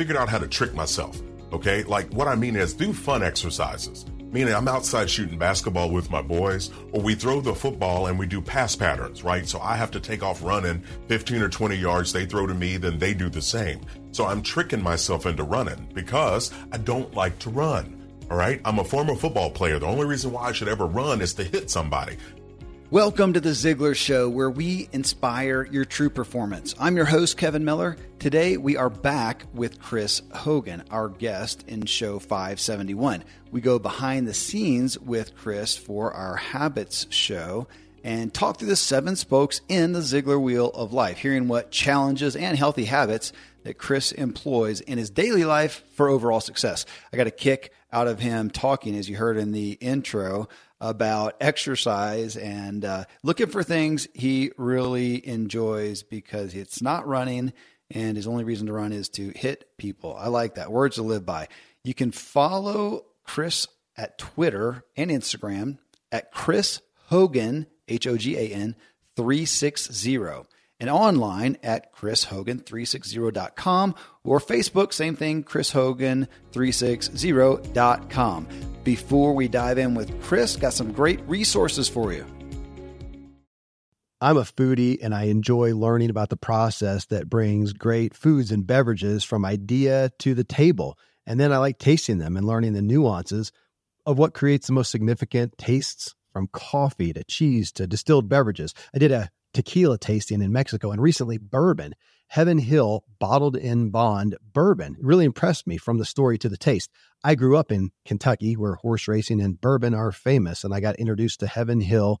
figured out how to trick myself. Okay. Like what I mean is do fun exercises. Meaning I'm outside shooting basketball with my boys, or we throw the football and we do pass patterns, right? So I have to take off running 15 or 20 yards. They throw to me, then they do the same. So I'm tricking myself into running because I don't like to run. All right. I'm a former football player. The only reason why I should ever run is to hit somebody. Welcome to the Ziglar Show, where we inspire your true performance. I'm your host, Kevin Miller. Today, we are back with Chris Hogan, our guest in show 571. We go behind the scenes with Chris for our Habits show and talk through the seven spokes in the Ziglar Wheel of Life, hearing what challenges and healthy habits that Chris employs in his daily life for overall success. I got a kick out of him talking, as you heard in the intro, about exercise and uh, looking for things he really enjoys because it's not running and his only reason to run is to hit people. I like that. Words to live by. You can follow Chris at Twitter and Instagram at Chris Hogan, H O G A N 360 and online at chrishogan360.com or Facebook, same thing, chrishogan360.com. Before we dive in with Chris, got some great resources for you. I'm a foodie and I enjoy learning about the process that brings great foods and beverages from idea to the table. And then I like tasting them and learning the nuances of what creates the most significant tastes from coffee to cheese to distilled beverages. I did a tequila tasting in Mexico and recently bourbon. Heaven Hill bottled in bond bourbon really impressed me from the story to the taste. I grew up in Kentucky where horse racing and bourbon are famous, and I got introduced to Heaven Hill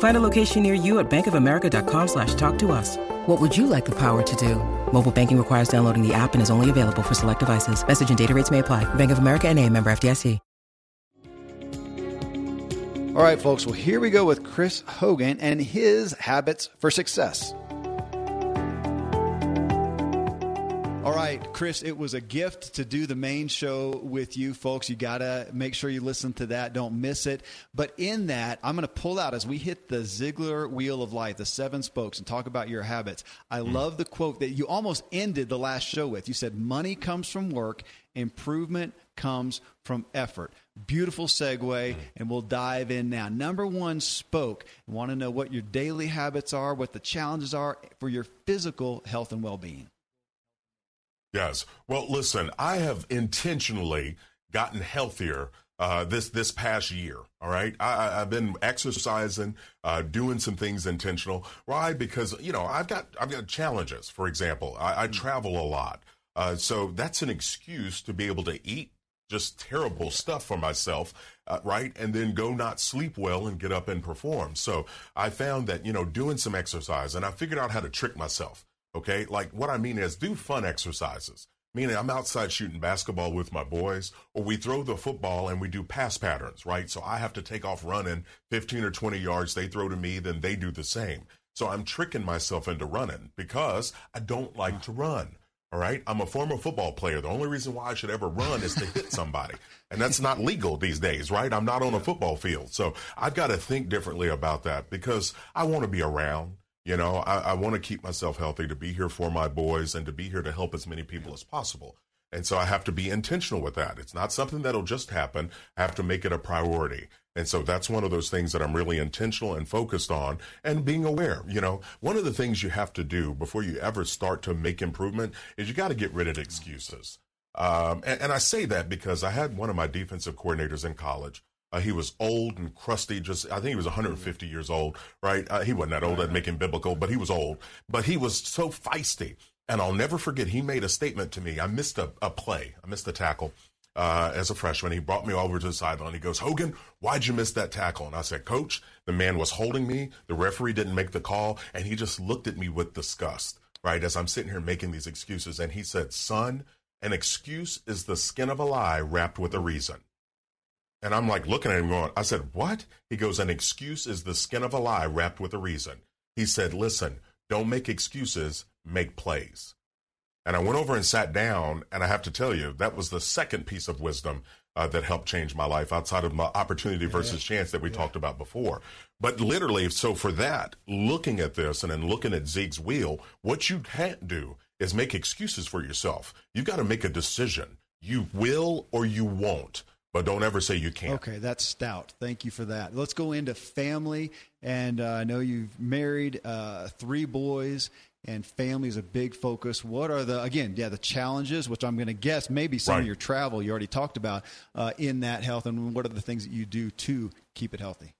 Find a location near you at bankofamerica.com slash talk to us. What would you like the power to do? Mobile banking requires downloading the app and is only available for select devices. Message and data rates may apply. Bank of America and a member FDIC. All right, folks. Well, here we go with Chris Hogan and his habits for success. All right, Chris, it was a gift to do the main show with you folks. You got to make sure you listen to that. Don't miss it. But in that, I'm going to pull out as we hit the Ziglar wheel of life, the seven spokes, and talk about your habits. I mm. love the quote that you almost ended the last show with. You said, Money comes from work, improvement comes from effort. Beautiful segue, and we'll dive in now. Number one spoke. I want to know what your daily habits are, what the challenges are for your physical health and well being. Yes. Well, listen, I have intentionally gotten healthier uh, this this past year. All right, I, have been exercising, uh, doing some things intentional. Why? Because you know I've got I've got challenges. For example, I, I mm. travel a lot, uh, so that's an excuse to be able to eat just terrible stuff for myself, uh, right? And then go not sleep well and get up and perform. So I found that you know doing some exercise, and I figured out how to trick myself. Okay. Like what I mean is do fun exercises. Meaning I'm outside shooting basketball with my boys, or we throw the football and we do pass patterns, right? So I have to take off running 15 or 20 yards. They throw to me, then they do the same. So I'm tricking myself into running because I don't like to run. All right. I'm a former football player. The only reason why I should ever run is to hit somebody. And that's not legal these days, right? I'm not on a football field. So I've got to think differently about that because I want to be around. You know, I, I want to keep myself healthy to be here for my boys and to be here to help as many people as possible. And so I have to be intentional with that. It's not something that'll just happen. I have to make it a priority. And so that's one of those things that I'm really intentional and focused on and being aware. You know, one of the things you have to do before you ever start to make improvement is you got to get rid of excuses. Um, and, and I say that because I had one of my defensive coordinators in college. Uh, he was old and crusty. Just I think he was 150 years old, right? Uh, he wasn't that old. I'd make him biblical, but he was old. But he was so feisty, and I'll never forget. He made a statement to me. I missed a, a play. I missed a tackle uh, as a freshman. He brought me over to the sideline. He goes, Hogan, why'd you miss that tackle? And I said, Coach, the man was holding me. The referee didn't make the call, and he just looked at me with disgust. Right as I'm sitting here making these excuses, and he said, "Son." An excuse is the skin of a lie wrapped with a reason. And I'm like looking at him going, I said, What? He goes, An excuse is the skin of a lie wrapped with a reason. He said, Listen, don't make excuses, make plays. And I went over and sat down, and I have to tell you, that was the second piece of wisdom uh, that helped change my life outside of my opportunity versus yeah. chance that we yeah. talked about before. But literally, so for that, looking at this and then looking at Zeke's wheel, what you can't do is make excuses for yourself. You got to make a decision. You will or you won't, but don't ever say you can't. Okay, that's stout. Thank you for that. Let's go into family. And uh, I know you've married uh, three boys, and family is a big focus. What are the, again, yeah, the challenges, which I'm going to guess maybe some right. of your travel you already talked about uh, in that health, and what are the things that you do to keep it healthy?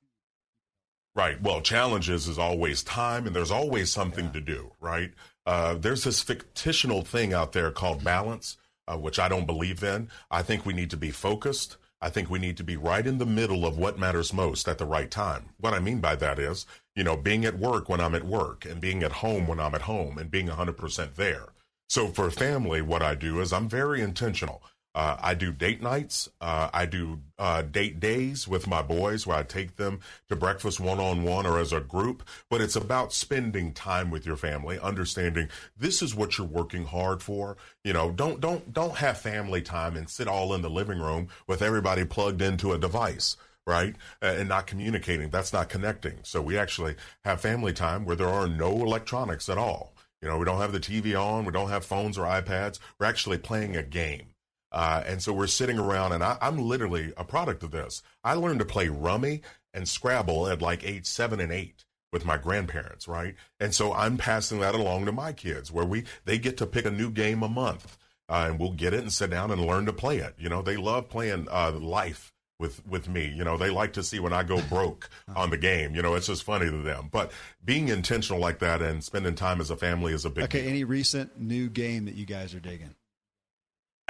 Right. Well, challenges is always time, and there's always something yeah. to do, right? Uh, there's this fictional thing out there called balance, uh, which I don't believe in. I think we need to be focused. I think we need to be right in the middle of what matters most at the right time. What I mean by that is, you know, being at work when I'm at work and being at home when I'm at home and being 100% there. So for family, what I do is I'm very intentional. Uh, I do date nights. Uh, I do uh, date days with my boys where I take them to breakfast one on one or as a group. But it's about spending time with your family, understanding this is what you're working hard for. You know, don't don't don't have family time and sit all in the living room with everybody plugged into a device right? and not communicating. That's not connecting. So we actually have family time where there are no electronics at all. You know, we don't have the TV on, we don't have phones or iPads. We're actually playing a game. Uh, and so we're sitting around, and I, am literally a product of this. I learned to play rummy and Scrabble at like age seven and eight with my grandparents, right? And so I'm passing that along to my kids, where we they get to pick a new game a month, uh, and we'll get it and sit down and learn to play it. You know, they love playing uh, life with with me. You know, they like to see when I go broke on the game. You know, it's just funny to them. But being intentional like that and spending time as a family is a big. Okay, deal. any recent new game that you guys are digging?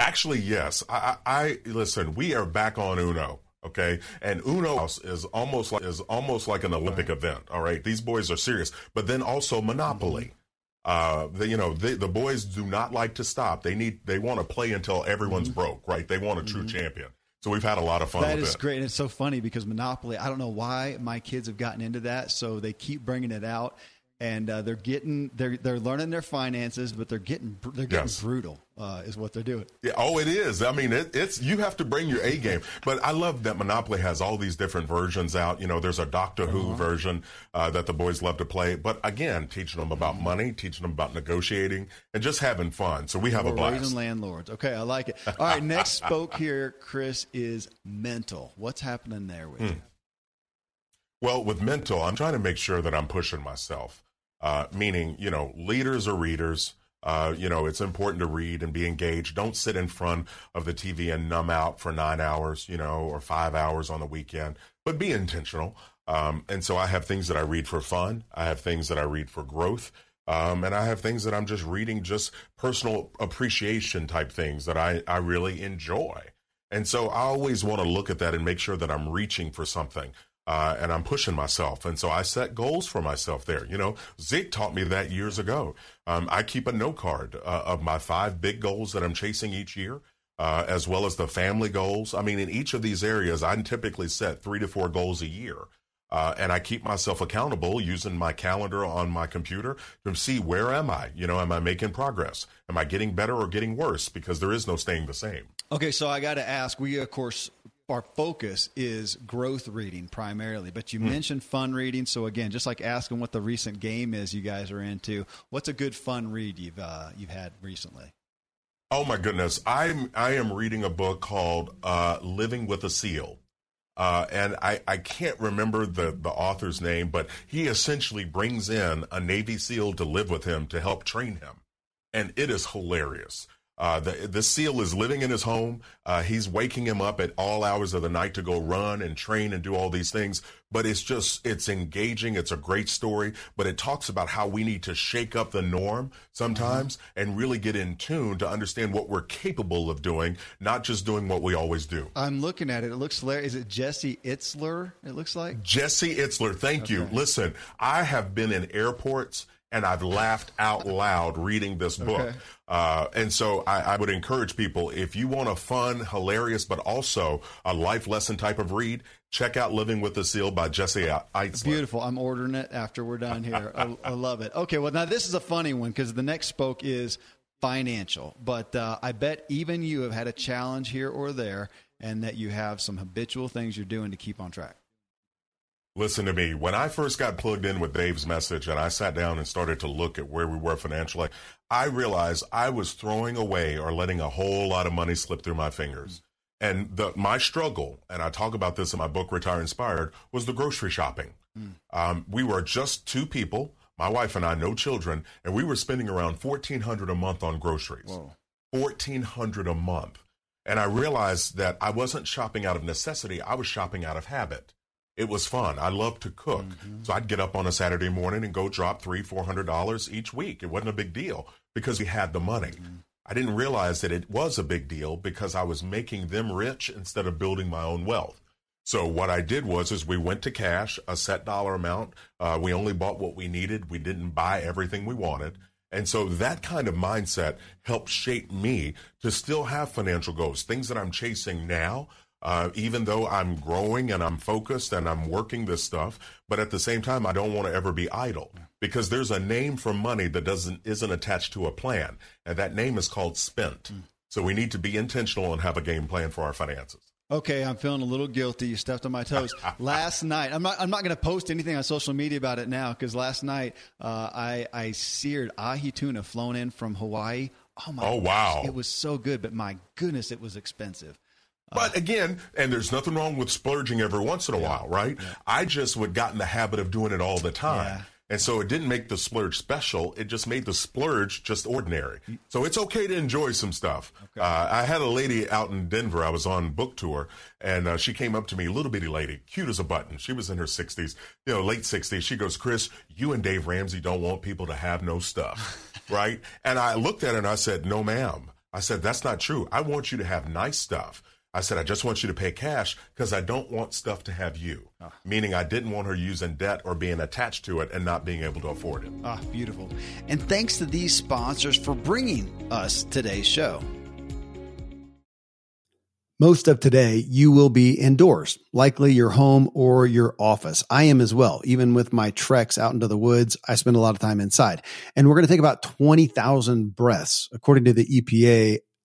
Actually, yes. I, I, listen. We are back on Uno. Okay, and Uno is almost like is almost like an Olympic right. event. All right, these boys are serious, but then also Monopoly. Mm-hmm. Uh, the, you know, they, the boys do not like to stop. They need, they want to play until everyone's mm-hmm. broke. Right? They want a true mm-hmm. champion. So we've had a lot of fun. That is it. great, and it's so funny because Monopoly. I don't know why my kids have gotten into that, so they keep bringing it out, and uh, they're getting they're they're learning their finances, but they're getting they're getting yes. brutal. Uh, is what they're doing. Yeah, oh, it is. I mean, it, it's you have to bring your A game. But I love that Monopoly has all these different versions out. You know, there's a Doctor uh-huh. Who version uh, that the boys love to play. But again, teaching them about mm-hmm. money, teaching them about negotiating, and just having fun. So we have We're a blast. Raising landlords. Okay, I like it. All right, next spoke here, Chris, is mental. What's happening there with hmm. you? Well, with mental, I'm trying to make sure that I'm pushing myself uh, meaning, you know, leaders are readers. Uh, you know, it's important to read and be engaged. Don't sit in front of the TV and numb out for nine hours, you know, or five hours on the weekend, but be intentional. Um, and so I have things that I read for fun. I have things that I read for growth. Um, and I have things that I'm just reading, just personal appreciation type things that I, I really enjoy. And so I always want to look at that and make sure that I'm reaching for something uh, and I'm pushing myself. And so I set goals for myself there. You know, Zeke taught me that years ago. Um, I keep a note card uh, of my five big goals that I'm chasing each year. Uh, as well as the family goals. I mean, in each of these areas, I typically set three to four goals a year. Uh, and I keep myself accountable using my calendar on my computer to see where am I? You know, am I making progress? Am I getting better or getting worse? Because there is no staying the same. Okay, so I got to ask. We, of course, our focus is growth reading primarily, but you mm. mentioned fun reading. So again, just like asking what the recent game is you guys are into, what's a good fun read you've uh, you've had recently? Oh my goodness, I'm I am reading a book called uh, "Living with a Seal." Uh, and I, I can't remember the, the author's name, but he essentially brings in a Navy SEAL to live with him to help train him. And it is hilarious. Uh, the, the seal is living in his home. Uh, he's waking him up at all hours of the night to go run and train and do all these things. But it's just, it's engaging. It's a great story, but it talks about how we need to shake up the norm sometimes mm-hmm. and really get in tune to understand what we're capable of doing, not just doing what we always do. I'm looking at it. It looks hilarious. Is it Jesse Itzler? It looks like Jesse Itzler. Thank okay. you. Listen, I have been in airports and I've laughed out loud reading this book. Okay. Uh, and so I, I, would encourage people if you want a fun, hilarious, but also a life lesson type of read, check out Living with the Seal by Jesse Itzler. Beautiful. I'm ordering it after we're done here. I, I, love it. Okay, well, now this is a funny one because the next spoke is financial. But uh, I bet even you have had a challenge here or there and that you have some habitual things you're doing to keep on track. Listen to me. When I first got plugged in with Dave's message and I sat down and started to look at where we were financially, I realized I was throwing away or letting a whole lot of money slip through my fingers. And the, my struggle, and I talk about this in my book, Retire Inspired, was the grocery shopping. Mm. Um, we were just two people, my wife and I, no children, and we were spending around fourteen hundred a month on groceries. Fourteen hundred a month, and I realized that I wasn't shopping out of necessity; I was shopping out of habit. It was fun. I love to cook. Mm-hmm. So I'd get up on a Saturday morning and go drop three, four hundred dollars each week. It wasn't a big deal because we had the money. Mm-hmm. I didn't realize that it was a big deal because I was making them rich instead of building my own wealth. So what I did was is we went to cash, a set dollar amount. Uh, we only bought what we needed. We didn't buy everything we wanted. And so that kind of mindset helped shape me to still have financial goals, things that I'm chasing now, uh, even though I'm growing and I'm focused and I'm working this stuff, but at the same time, I don't want to ever be idle because there's a name for money that doesn't isn't attached to a plan, and that name is called spent. Mm. So we need to be intentional and have a game plan for our finances. Okay, I'm feeling a little guilty. You stepped on my toes. last night, I'm not. I'm not going to post anything on social media about it now because last night uh, I I seared ahi tuna flown in from Hawaii. Oh my! Oh wow! Gosh, it was so good, but my goodness, it was expensive. But again, and there's nothing wrong with splurging every once in a yeah. while, right? Yeah. I just would got in the habit of doing it all the time. Yeah. And so it didn't make the splurge special. It just made the splurge just ordinary. So it's okay to enjoy some stuff. Okay. Uh, I had a lady out in Denver. I was on book tour, and uh, she came up to me, little bitty lady, cute as a button. She was in her 60s, you know, late 60s. She goes, Chris, you and Dave Ramsey don't want people to have no stuff, right? And I looked at her and I said, no, ma'am. I said, that's not true. I want you to have nice stuff. I said, I just want you to pay cash because I don't want stuff to have you. Ah. Meaning, I didn't want her using debt or being attached to it and not being able to afford it. Ah, beautiful. And thanks to these sponsors for bringing us today's show. Most of today, you will be indoors, likely your home or your office. I am as well. Even with my treks out into the woods, I spend a lot of time inside. And we're going to take about 20,000 breaths. According to the EPA,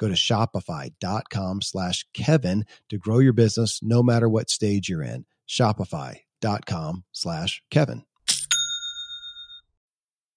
Go to shopify.com slash Kevin to grow your business no matter what stage you're in. Shopify.com slash Kevin.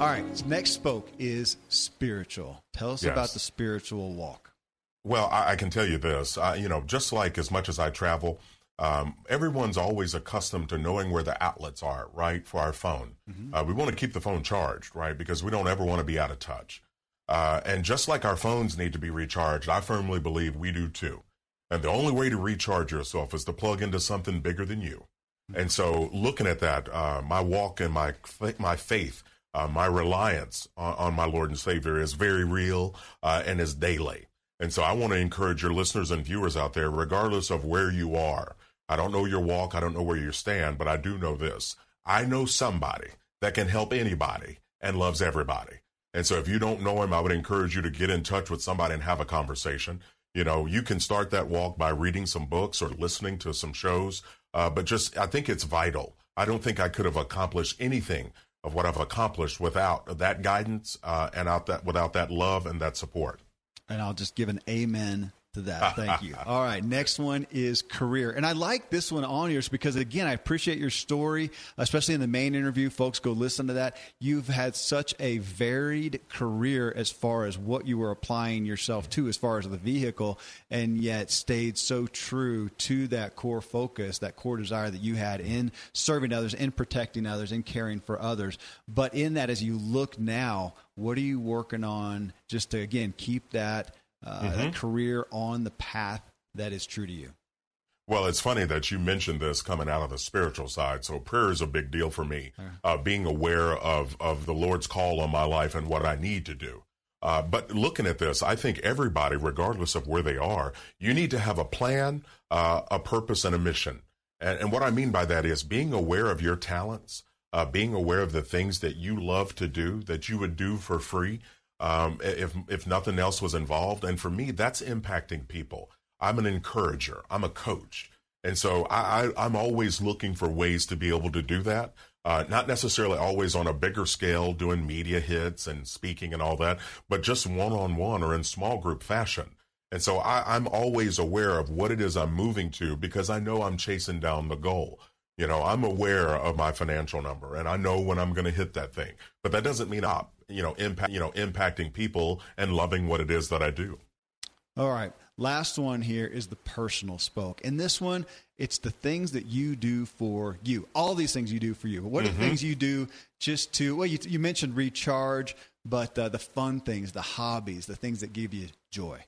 All right, next spoke is spiritual. Tell us Yes. about the spiritual walk. Well, I, I can tell you this. I, you know, just like as much as I travel, um, everyone's always accustomed to knowing where the outlets are, right, for our phone. Uh, we want to keep the phone charged, right, because we don't ever want to be out of touch. Uh, and just like our phones need to be recharged, I firmly believe we do too. And the only way to recharge yourself is to plug into something bigger than you. And so, looking at that, uh, my walk and my my faith, uh, my reliance on, on my Lord and Savior is very real uh, and is daily. And so, I want to encourage your listeners and viewers out there, regardless of where you are. I don't know your walk, I don't know where you stand, but I do know this: I know somebody that can help anybody and loves everybody. And so, if you don't know him, I would encourage you to get in touch with somebody and have a conversation. You know, you can start that walk by reading some books or listening to some shows, uh, but just I think it's vital. I don't think I could have accomplished anything of what I've accomplished without that guidance uh, and out that without that love and that support. And I'll just give an amen to that. Thank you. All right. Next one is career. And I like this one on yours because, again, I appreciate your story, especially in the main interview. Folks, go listen to that. You've had such a varied career as far as what you were applying yourself to, as far as the vehicle, and yet stayed so true to that core focus, that core desire that you had in serving others, in protecting others, in caring for others. But in that, as you look now, what are you working on just to, again, keep that? Uh, that career on the path that is true to you. Well, it's funny that you mentioned this coming out of the spiritual side. So prayer is a big deal for me. Uh, being aware of of the Lord's call on my life and what I need to do. Uh, but looking at this, I think everybody, regardless of where they are, you need to have a plan, uh, a purpose, and a mission. And, and what I mean by that is being aware of your talents, uh, being aware of the things that you love to do, that you would do for free, um, if if nothing else was involved. And for me, that's impacting people. I'm an encourager. I'm a coach, and so I, I I'm always looking for ways to be able to do that. Uh, not necessarily always on a bigger scale, doing media hits and speaking and all that, but just one on one or in small group fashion. And so I, I'm always aware of what it is I'm moving to because I know I'm chasing down the goal. You know, I'm aware of my financial number and I know when I'm going to hit that thing. But that doesn't mean I'm, you know, impact, you know, impacting people and loving what it is that I do. All right. Last one here is the personal spoke. And this one, it's the things that you do for you. All these things you do for you. But what are the things you do just to, well, you, you mentioned recharge, but uh, the fun things, the hobbies, the things that give you joy.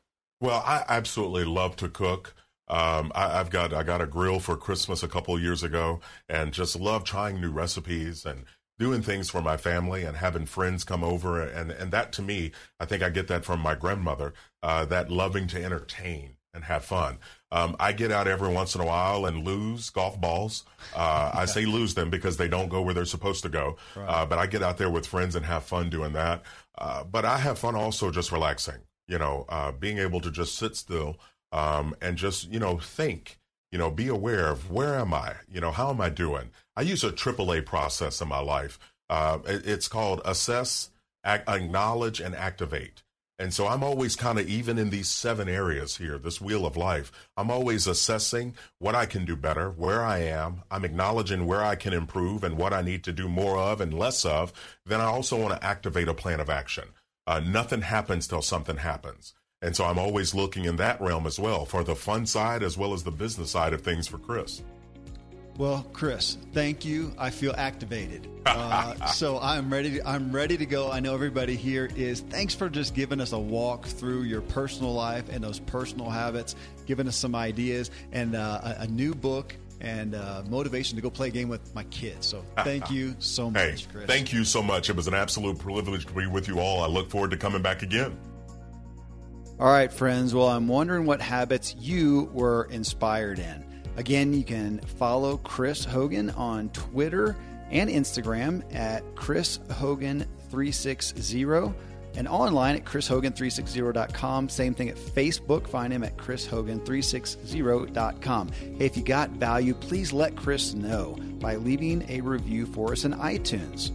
Well, I absolutely love to cook. Um, I, I've got I got a grill for Christmas a couple of years ago, and just love trying new recipes and doing things for my family and having friends come over and and that to me, I think I get that from my grandmother. Uh, that loving to entertain and have fun. Um, I get out every once in a while and lose golf balls. Uh, I say lose them because they don't go where they're supposed to go. Uh, but I get out there with friends and have fun doing that. Uh, but I have fun also just relaxing. You know, uh, being able to just sit still um, and just you know think. You know, be aware of where am I? You know, how am I doing? I use a AAA process in my life. Uh, it- it's called assess, ac- acknowledge, and activate. And so I'm always kind of even in these seven areas here, this wheel of life. I'm always assessing what I can do better, where I am. I'm acknowledging where I can improve and what I need to do more of and less of. Then I also want to activate a plan of action. uh, nothing happens till something happens. And so I'm always looking in that realm as well for the fun side as well as the business side of things for Chris. Well, Chris, thank you. I feel activated, uh, so I'm ready. To, I'm ready to go. I know everybody here is. Thanks for just giving us a walk through your personal life and those personal habits, giving us some ideas and uh, a, a, new book and uh, motivation to go play a game with my kids. So thank you so much, hey, Chris. Thank you so much. It was an absolute privilege to be with you all. I look forward to coming back again. All right, friends. Well, I'm wondering what habits you were inspired in. Again, you can follow Chris Hogan on Twitter and Instagram at Chris Hogan 360 and online at chrishogan360.com. Same thing at Facebook. Find him at chrishogan360.com. Hey, if you got value, please let Chris know by leaving a review for us in iTunes.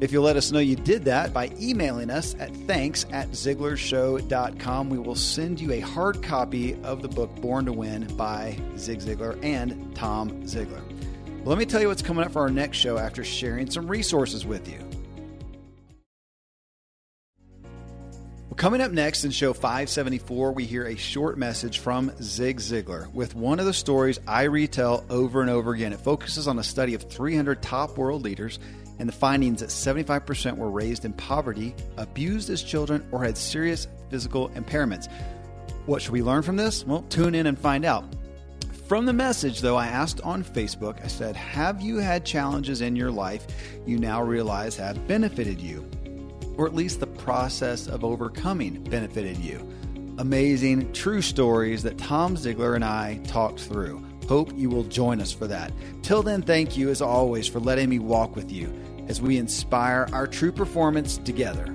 If you'll let us know you did that by emailing us at thanks at ziglarshow.com, we will send you a hard copy of the book Born to Win by Zig Ziglar and Tom Ziglar. Let me tell you what's coming up for our next show after sharing some resources with you. Well, coming up next in show 574, we hear a short message from Zig Ziglar with one of the stories I retell over and over again. It focuses on a study of 300 top world leaders and the findings that 75% were raised in poverty, abused as children, or had serious physical impairments. What should we learn from this? Well, tune in and find out. From the message, though, I asked on Facebook, I said, Have you had challenges in your life you now realize have benefited you? Or at least the process of overcoming benefited you? Amazing, true stories that Tom Ziglar and I talked through. Hope you will join us for that. Till then, thank you as always for letting me walk with you as we inspire our true performance together.